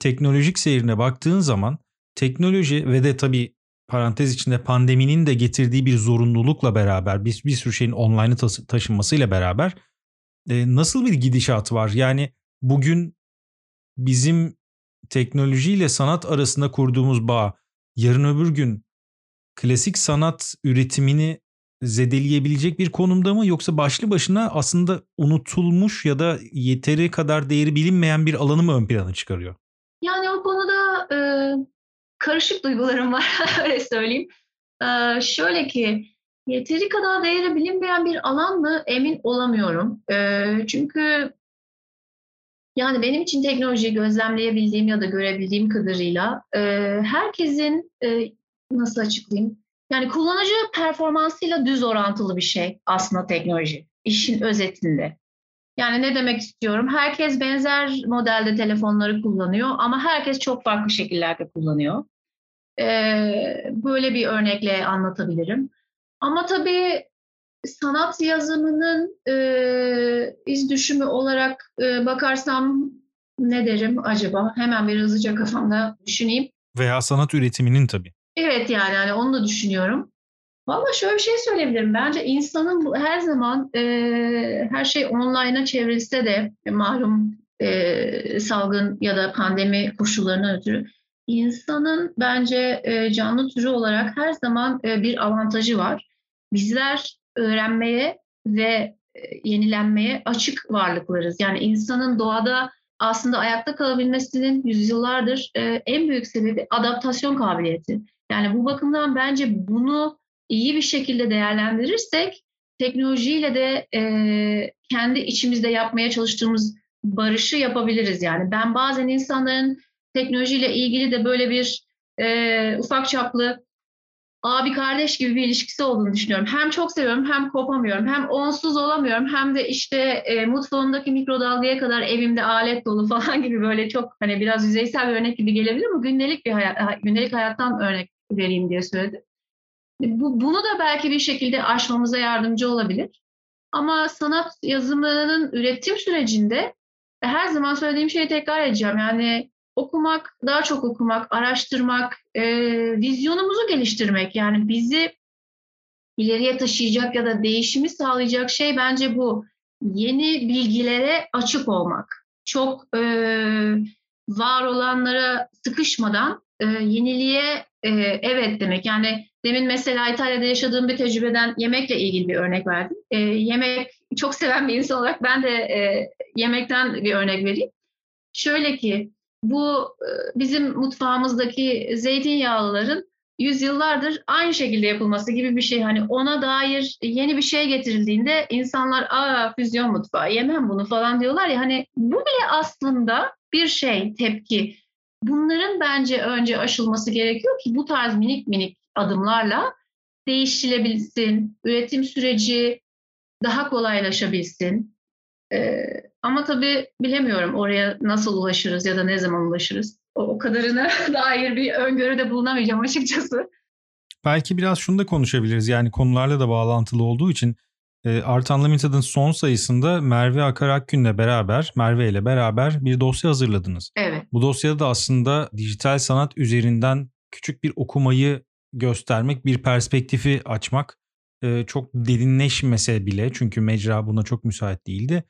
teknolojik seyrine baktığın zaman teknoloji ve de tabii parantez içinde pandeminin de getirdiği bir zorunlulukla beraber bir, bir sürü şeyin online'a taşınmasıyla beraber e, nasıl bir gidişat var? Yani bugün bizim teknolojiyle sanat arasında kurduğumuz bağ yarın öbür gün klasik sanat üretimini zedeleyebilecek bir konumda mı yoksa başlı başına aslında unutulmuş ya da yeteri kadar değeri bilinmeyen bir alanı mı ön plana çıkarıyor? Yani o konuda e, karışık duygularım var (laughs) öyle söyleyeyim. E, şöyle ki yeteri kadar değeri bilinmeyen bir alan mı emin olamıyorum. E, çünkü yani benim için teknolojiyi gözlemleyebildiğim ya da görebildiğim kadarıyla e, herkesin e, nasıl açıklayayım? Yani kullanıcı performansıyla düz orantılı bir şey aslında teknoloji. İşin özetinde. Yani ne demek istiyorum? Herkes benzer modelde telefonları kullanıyor ama herkes çok farklı şekillerde kullanıyor. Ee, böyle bir örnekle anlatabilirim. Ama tabii sanat yazımının e, iz düşümü olarak e, bakarsam ne derim acaba? Hemen bir hızlıca kafamda düşüneyim. Veya sanat üretiminin tabii. Evet yani, yani onu da düşünüyorum. Valla şöyle bir şey söyleyebilirim. Bence insanın her zaman e, her şey online'a çevrilse de e, malum e, salgın ya da pandemi koşullarından ötürü insanın bence e, canlı türü olarak her zaman e, bir avantajı var. Bizler öğrenmeye ve e, yenilenmeye açık varlıklarız. Yani insanın doğada aslında ayakta kalabilmesinin yüzyıllardır e, en büyük sebebi adaptasyon kabiliyeti. Yani bu bakımdan bence bunu iyi bir şekilde değerlendirirsek teknolojiyle de e, kendi içimizde yapmaya çalıştığımız barışı yapabiliriz. Yani ben bazen insanların teknolojiyle ilgili de böyle bir e, ufak çaplı abi kardeş gibi bir ilişkisi olduğunu düşünüyorum. Hem çok seviyorum hem kopamıyorum. Hem onsuz olamıyorum hem de işte e, mutfağımdaki mikrodalgaya kadar evimde alet dolu (laughs) falan gibi böyle çok hani biraz yüzeysel bir örnek gibi gelebilir ama gündelik bir hayat, gündelik hayattan örnek vereyim diye söyledim. Bu, bunu da belki bir şekilde aşmamıza yardımcı olabilir. Ama sanat yazımının üretim sürecinde her zaman söylediğim şeyi tekrar edeceğim. Yani okumak, daha çok okumak, araştırmak, e, vizyonumuzu geliştirmek. Yani bizi ileriye taşıyacak ya da değişimi sağlayacak şey bence bu. Yeni bilgilere açık olmak. Çok e, var olanlara sıkışmadan e, yeniliğe e, evet demek. Yani demin mesela İtalya'da yaşadığım bir tecrübeden yemekle ilgili bir örnek verdim. E, yemek çok seven bir insan olarak ben de e, yemekten bir örnek vereyim. Şöyle ki bu e, bizim mutfağımızdaki zeytinyağlıların yüzyıllardır aynı şekilde yapılması gibi bir şey. Hani ona dair yeni bir şey getirildiğinde insanlar aa füzyon mutfağı yemem bunu falan diyorlar ya hani bu bile aslında bir şey tepki. Bunların bence önce aşılması gerekiyor ki bu tarz minik minik adımlarla değişilebilsin, üretim süreci daha kolaylaşabilsin. Ee, ama tabii bilemiyorum oraya nasıl ulaşırız ya da ne zaman ulaşırız. O, o kadarına (laughs) dair bir öngörüde bulunamayacağım açıkçası. Belki biraz şunu da konuşabiliriz. Yani konularla da bağlantılı olduğu için e, Art Unlimited'ın son sayısında Merve Akar Akgün'le beraber, Merve ile beraber bir dosya hazırladınız. Evet. Bu dosyada da aslında dijital sanat üzerinden küçük bir okumayı göstermek, bir perspektifi açmak e, çok derinleşmese bile çünkü mecra buna çok müsait değildi.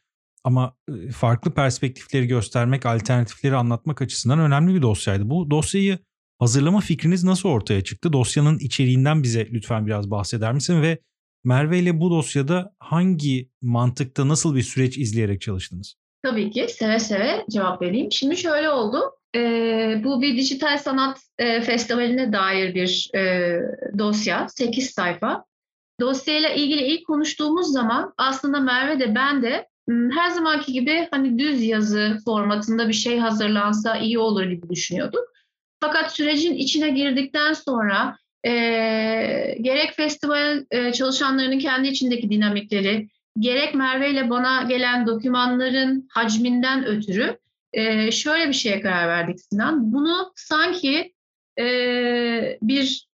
Ama e, farklı perspektifleri göstermek, alternatifleri anlatmak açısından önemli bir dosyaydı. Bu dosyayı hazırlama fikriniz nasıl ortaya çıktı? Dosyanın içeriğinden bize lütfen biraz bahseder misin ve Merve ile bu dosyada hangi mantıkta nasıl bir süreç izleyerek çalıştınız? Tabii ki seve seve cevap vereyim. Şimdi şöyle oldu. E, bu bir dijital sanat e, festivaline dair bir e, dosya, 8 sayfa. Dosyayla ilgili ilk konuştuğumuz zaman aslında Merve de ben de her zamanki gibi hani düz yazı formatında bir şey hazırlansa iyi olur gibi düşünüyorduk. Fakat sürecin içine girdikten sonra e, gerek festival e, çalışanlarının kendi içindeki dinamikleri, gerek Merve ile bana gelen dokümanların hacminden ötürü e, şöyle bir şeye karar verdik Sinan. Bunu sanki e, bir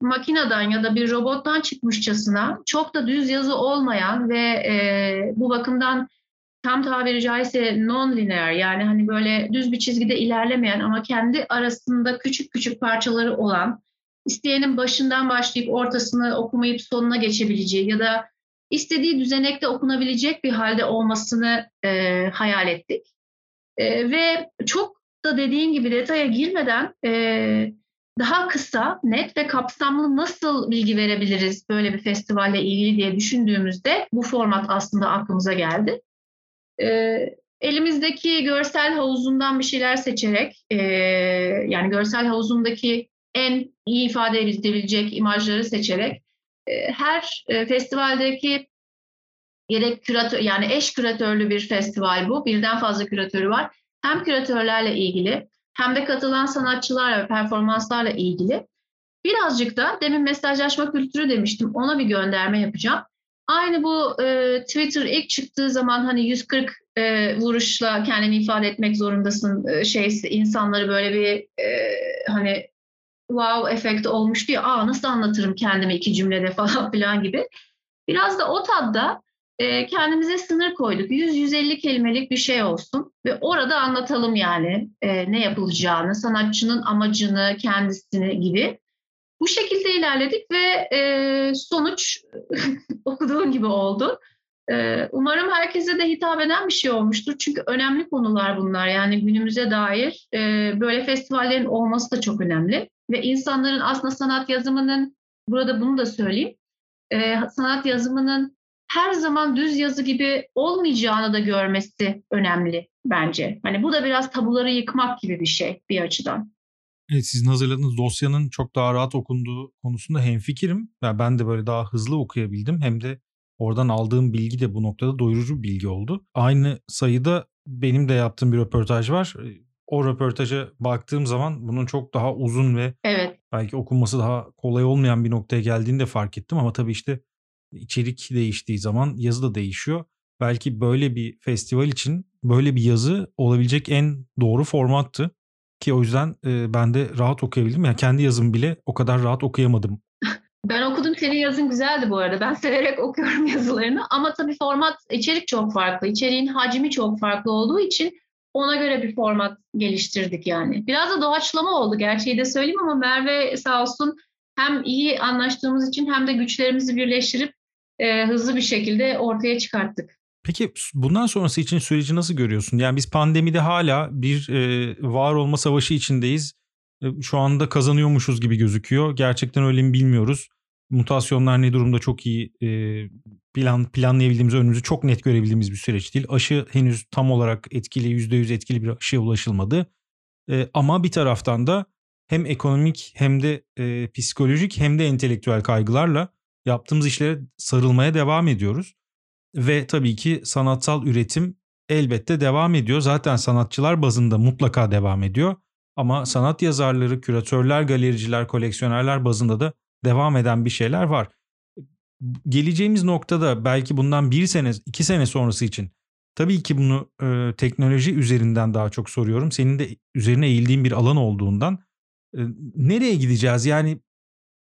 makineden ya da bir robottan çıkmışçasına çok da düz yazı olmayan ve e, bu bakımdan tam tabiri caizse non-linear yani hani böyle düz bir çizgide ilerlemeyen ama kendi arasında küçük küçük parçaları olan isteyenin başından başlayıp ortasını okumayıp sonuna geçebileceği ya da istediği düzenekte okunabilecek bir halde olmasını e, hayal ettik. E, ve çok da dediğin gibi detaya girmeden e, daha kısa, net ve kapsamlı nasıl bilgi verebiliriz böyle bir festivalle ilgili diye düşündüğümüzde bu format aslında aklımıza geldi. E, elimizdeki görsel havuzundan bir şeyler seçerek, e, yani görsel havuzundaki en iyi ifade edilebilecek imajları seçerek e, her e, festivaldeki gerek küratör yani eş küratörlü bir festival bu. Birden fazla küratörü var. Hem küratörlerle ilgili hem de katılan sanatçılar ve performanslarla ilgili. Birazcık da demin mesajlaşma kültürü demiştim. Ona bir gönderme yapacağım. Aynı bu e, Twitter ilk çıktığı zaman hani 140 e, vuruşla kendini ifade etmek zorundasın e, şey insanları böyle bir e, hani wow efekti olmuştu ya, aa nasıl anlatırım kendimi iki cümlede (laughs) falan filan gibi. Biraz da o tadda e, kendimize sınır koyduk. 100-150 kelimelik bir şey olsun ve orada anlatalım yani e, ne yapılacağını, sanatçının amacını, kendisini gibi. Bu şekilde ilerledik ve e, sonuç (laughs) okuduğun gibi oldu. E, umarım herkese de hitap eden bir şey olmuştur. Çünkü önemli konular bunlar. Yani günümüze dair e, böyle festivallerin olması da çok önemli. Ve insanların aslında sanat yazımının, burada bunu da söyleyeyim, e, sanat yazımının her zaman düz yazı gibi olmayacağını da görmesi önemli bence. Hani bu da biraz tabuları yıkmak gibi bir şey bir açıdan. Evet sizin hazırladığınız dosyanın çok daha rahat okunduğu konusunda hemfikirim. Yani ben de böyle daha hızlı okuyabildim. Hem de oradan aldığım bilgi de bu noktada doyurucu bir bilgi oldu. Aynı sayıda benim de yaptığım bir röportaj var. O röportaja baktığım zaman bunun çok daha uzun ve evet. belki okunması daha kolay olmayan bir noktaya geldiğini de fark ettim. Ama tabii işte içerik değiştiği zaman yazı da değişiyor. Belki böyle bir festival için böyle bir yazı olabilecek en doğru formattı. Ki o yüzden e, ben de rahat okuyabildim. Yani kendi yazım bile o kadar rahat okuyamadım. (laughs) Ben okudum senin yazın güzeldi bu arada. Ben (laughs) severek okuyorum (laughs) yazılarını. Ama tabii format, içerik çok farklı. İçeriğin hacmi çok farklı olduğu için ona göre bir format geliştirdik yani. Biraz da doğaçlama oldu gerçeği de söyleyeyim ama Merve sağ olsun hem iyi anlaştığımız için hem de güçlerimizi birleştirip e, hızlı bir şekilde ortaya çıkarttık. Peki bundan sonrası için süreci nasıl görüyorsun? Yani biz pandemide hala bir e, var olma savaşı içindeyiz. E, şu anda kazanıyormuşuz gibi gözüküyor. Gerçekten öyle mi bilmiyoruz. Mutasyonlar ne durumda çok iyi e, plan planlayabildiğimiz, önümüzü çok net görebildiğimiz bir süreç değil. Aşı henüz tam olarak etkili, %100 etkili bir aşıya ulaşılmadı. E, ama bir taraftan da hem ekonomik hem de e, psikolojik hem de entelektüel kaygılarla yaptığımız işlere sarılmaya devam ediyoruz. Ve tabii ki sanatsal üretim elbette devam ediyor. Zaten sanatçılar bazında mutlaka devam ediyor. Ama sanat yazarları, küratörler, galericiler, koleksiyonerler bazında da devam eden bir şeyler var. Geleceğimiz noktada belki bundan bir sene, iki sene sonrası için tabii ki bunu e, teknoloji üzerinden daha çok soruyorum. Senin de üzerine eğildiğin bir alan olduğundan e, nereye gideceğiz? Yani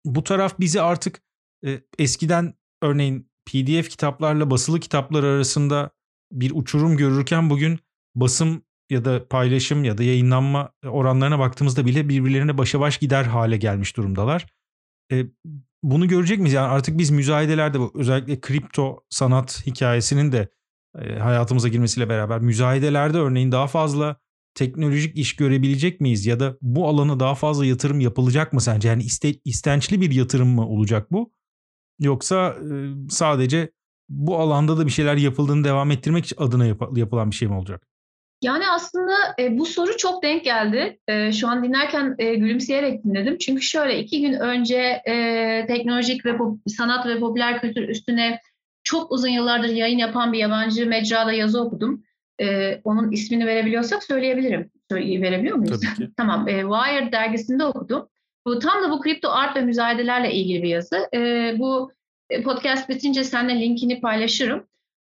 bu taraf bizi artık e, eskiden örneğin PDF kitaplarla basılı kitaplar arasında bir uçurum görürken bugün basım ya da paylaşım ya da yayınlanma oranlarına baktığımızda bile birbirlerine başa baş gider hale gelmiş durumdalar. E, bunu görecek miyiz? Yani artık biz müzayedelerde özellikle kripto sanat hikayesinin de e, hayatımıza girmesiyle beraber müzayedelerde örneğin daha fazla teknolojik iş görebilecek miyiz? Ya da bu alana daha fazla yatırım yapılacak mı sence? Yani iste, istençli bir yatırım mı olacak bu? Yoksa sadece bu alanda da bir şeyler yapıldığını devam ettirmek adına yap- yapılan bir şey mi olacak? Yani aslında e, bu soru çok denk geldi. E, şu an dinlerken e, gülümseyerek dinledim. Çünkü şöyle iki gün önce e, teknolojik ve pop- sanat ve popüler kültür üstüne çok uzun yıllardır yayın yapan bir yabancı mecrada yazı okudum. E, onun ismini verebiliyorsak söyleyebilirim. Söyle, verebiliyor muyuz? Tabii ki. (laughs) tamam. E, Wired dergisinde okudum. Bu tam da bu kripto art ve müzayedelerle ilgili bir yazı. E, bu podcast bitince seninle linkini paylaşırım.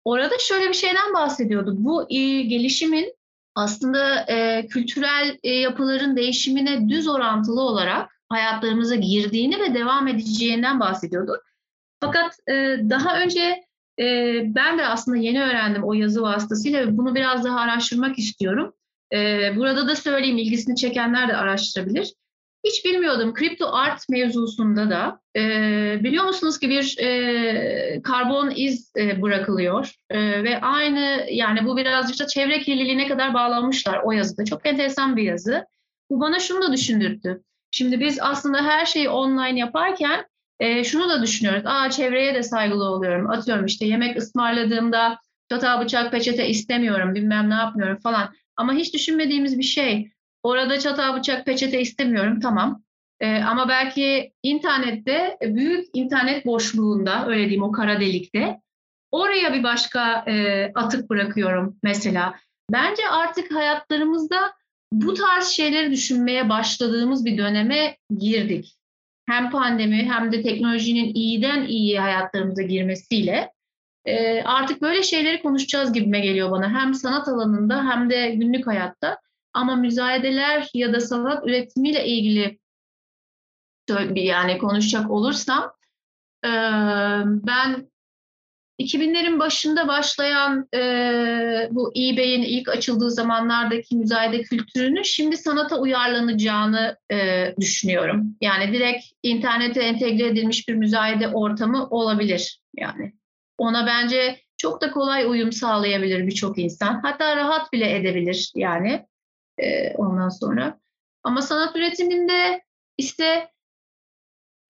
Orada şöyle bir şeyden bahsediyordu. Bu e, gelişimin aslında e, kültürel e, yapıların değişimine düz orantılı olarak hayatlarımıza girdiğini ve devam edeceğinden bahsediyordu. Fakat e, daha önce e, ben de aslında yeni öğrendim o yazı vasıtasıyla ve bunu biraz daha araştırmak istiyorum. E, burada da söyleyeyim ilgisini çekenler de araştırabilir. Hiç bilmiyordum. Kripto art mevzusunda da e, biliyor musunuz ki bir e, karbon iz e, bırakılıyor e, ve aynı yani bu biraz işte çevre kirliliğine kadar bağlanmışlar o yazıda. Çok enteresan bir yazı. Bu bana şunu da düşündürttü. Şimdi biz aslında her şeyi online yaparken e, şunu da düşünüyoruz. Aa çevreye de saygılı oluyorum. Atıyorum işte yemek ısmarladığımda çatal bıçak peçete istemiyorum bilmem ne yapmıyorum falan. Ama hiç düşünmediğimiz bir şey Orada çatal bıçak peçete istemiyorum tamam. Ee, ama belki internette büyük internet boşluğunda öyle diyeyim o kara delikte oraya bir başka e, atık bırakıyorum mesela. Bence artık hayatlarımızda bu tarz şeyleri düşünmeye başladığımız bir döneme girdik. Hem pandemi hem de teknolojinin iyiden iyi hayatlarımıza girmesiyle e, artık böyle şeyleri konuşacağız gibime geliyor bana. Hem sanat alanında hem de günlük hayatta. Ama müzayedeler ya da sanat üretimiyle ilgili yani konuşacak olursam ben 2000'lerin başında başlayan e, bu eBay'in ilk açıldığı zamanlardaki müzayede kültürünü şimdi sanata uyarlanacağını e, düşünüyorum. Yani direkt internete entegre edilmiş bir müzayede ortamı olabilir yani. Ona bence çok da kolay uyum sağlayabilir birçok insan. Hatta rahat bile edebilir yani e, ondan sonra. Ama sanat üretiminde işte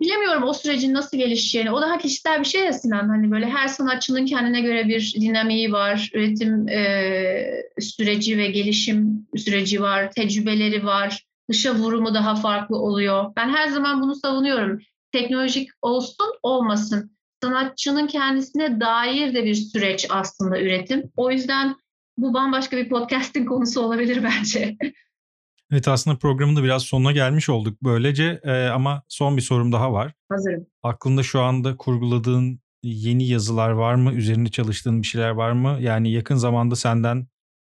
bilemiyorum o sürecin nasıl gelişeceğini. O daha kişisel bir şey ya Sinan. Hani böyle her sanatçının kendine göre bir dinamiği var. Üretim e, süreci ve gelişim süreci var. Tecrübeleri var. Dışa vurumu daha farklı oluyor. Ben her zaman bunu savunuyorum. Teknolojik olsun olmasın. Sanatçının kendisine dair de bir süreç aslında üretim. O yüzden bu bambaşka bir podcasting konusu olabilir bence. (laughs) Evet aslında programın da biraz sonuna gelmiş olduk böylece e, ama son bir sorum daha var. Hazırım. Aklında şu anda kurguladığın yeni yazılar var mı? Üzerinde çalıştığın bir şeyler var mı? Yani yakın zamanda senden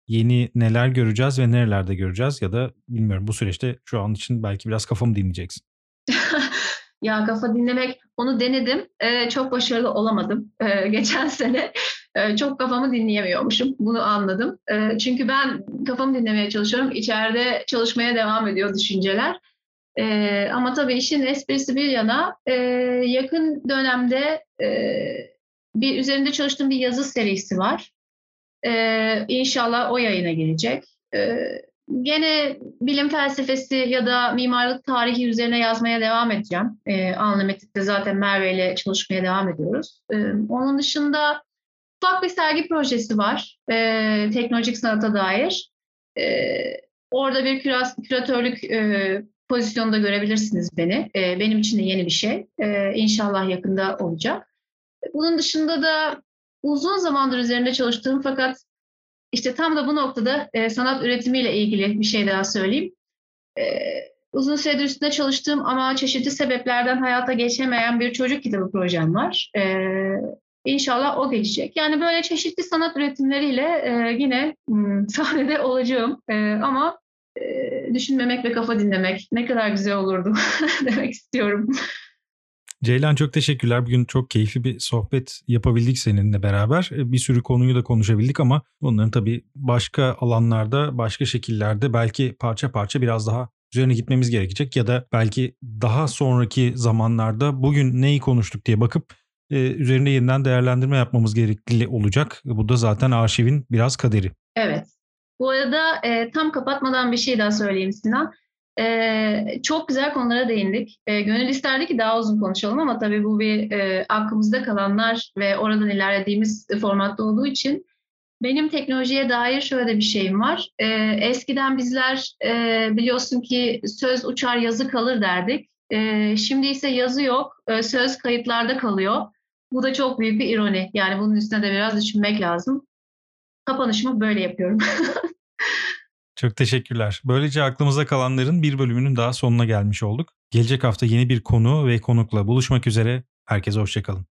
yeni neler göreceğiz ve nerelerde göreceğiz? Ya da bilmiyorum bu süreçte şu an için belki biraz kafamı dinleyeceksin. (laughs) ya kafa dinlemek onu denedim. Ee, çok başarılı olamadım. Ee, geçen sene e, çok kafamı dinleyemiyormuşum. Bunu anladım. E, çünkü ben kafamı dinlemeye çalışıyorum. İçeride çalışmaya devam ediyor düşünceler. E, ama tabii işin esprisi bir yana e, yakın dönemde e, bir üzerinde çalıştığım bir yazı serisi var. E, inşallah o yayına gelecek. E, gene bilim felsefesi ya da mimarlık tarihi üzerine yazmaya devam edeceğim. E, Anlamatik'te zaten Merve ile çalışmaya devam ediyoruz. E, onun dışında ufak bir sergi projesi var. E, teknolojik sanata dair. E, orada bir küras, küratörlük e, pozisyonda görebilirsiniz beni. E, benim için de yeni bir şey. E, inşallah yakında olacak. Bunun dışında da uzun zamandır üzerinde çalıştığım fakat işte tam da bu noktada e, sanat üretimiyle ilgili bir şey daha söyleyeyim. E, uzun süredir üstünde çalıştığım ama çeşitli sebeplerden hayata geçemeyen bir çocuk kitabı projem var. E, İnşallah o geçecek. Yani böyle çeşitli sanat üretimleriyle e, yine m, (laughs) sahnede olacağım. E, ama e, düşünmemek ve kafa dinlemek ne kadar güzel olurdu (laughs) demek istiyorum. Ceylan çok teşekkürler. Bugün çok keyifli bir sohbet yapabildik seninle beraber. Bir sürü konuyu da konuşabildik ama bunların tabii başka alanlarda, başka şekillerde belki parça parça biraz daha üzerine gitmemiz gerekecek ya da belki daha sonraki zamanlarda bugün neyi konuştuk diye bakıp e, üzerinde yeniden değerlendirme yapmamız gerekli olacak. Bu da zaten arşivin biraz kaderi. Evet. Bu arada e, tam kapatmadan bir şey daha söyleyeyim Sinan. E, çok güzel konulara değindik. E, gönül isterdi ki daha uzun konuşalım ama tabii bu bir e, aklımızda kalanlar ve oradan ilerlediğimiz formatta olduğu için benim teknolojiye dair şöyle bir şeyim var. E, eskiden bizler e, biliyorsun ki söz uçar yazı kalır derdik. E, şimdi ise yazı yok, e, söz kayıtlarda kalıyor. Bu da çok büyük bir ironi. Yani bunun üstüne de biraz düşünmek lazım. Kapanışımı böyle yapıyorum. (laughs) Çok teşekkürler. Böylece aklımızda kalanların bir bölümünün daha sonuna gelmiş olduk. Gelecek hafta yeni bir konu ve konukla buluşmak üzere. Herkese hoşçakalın.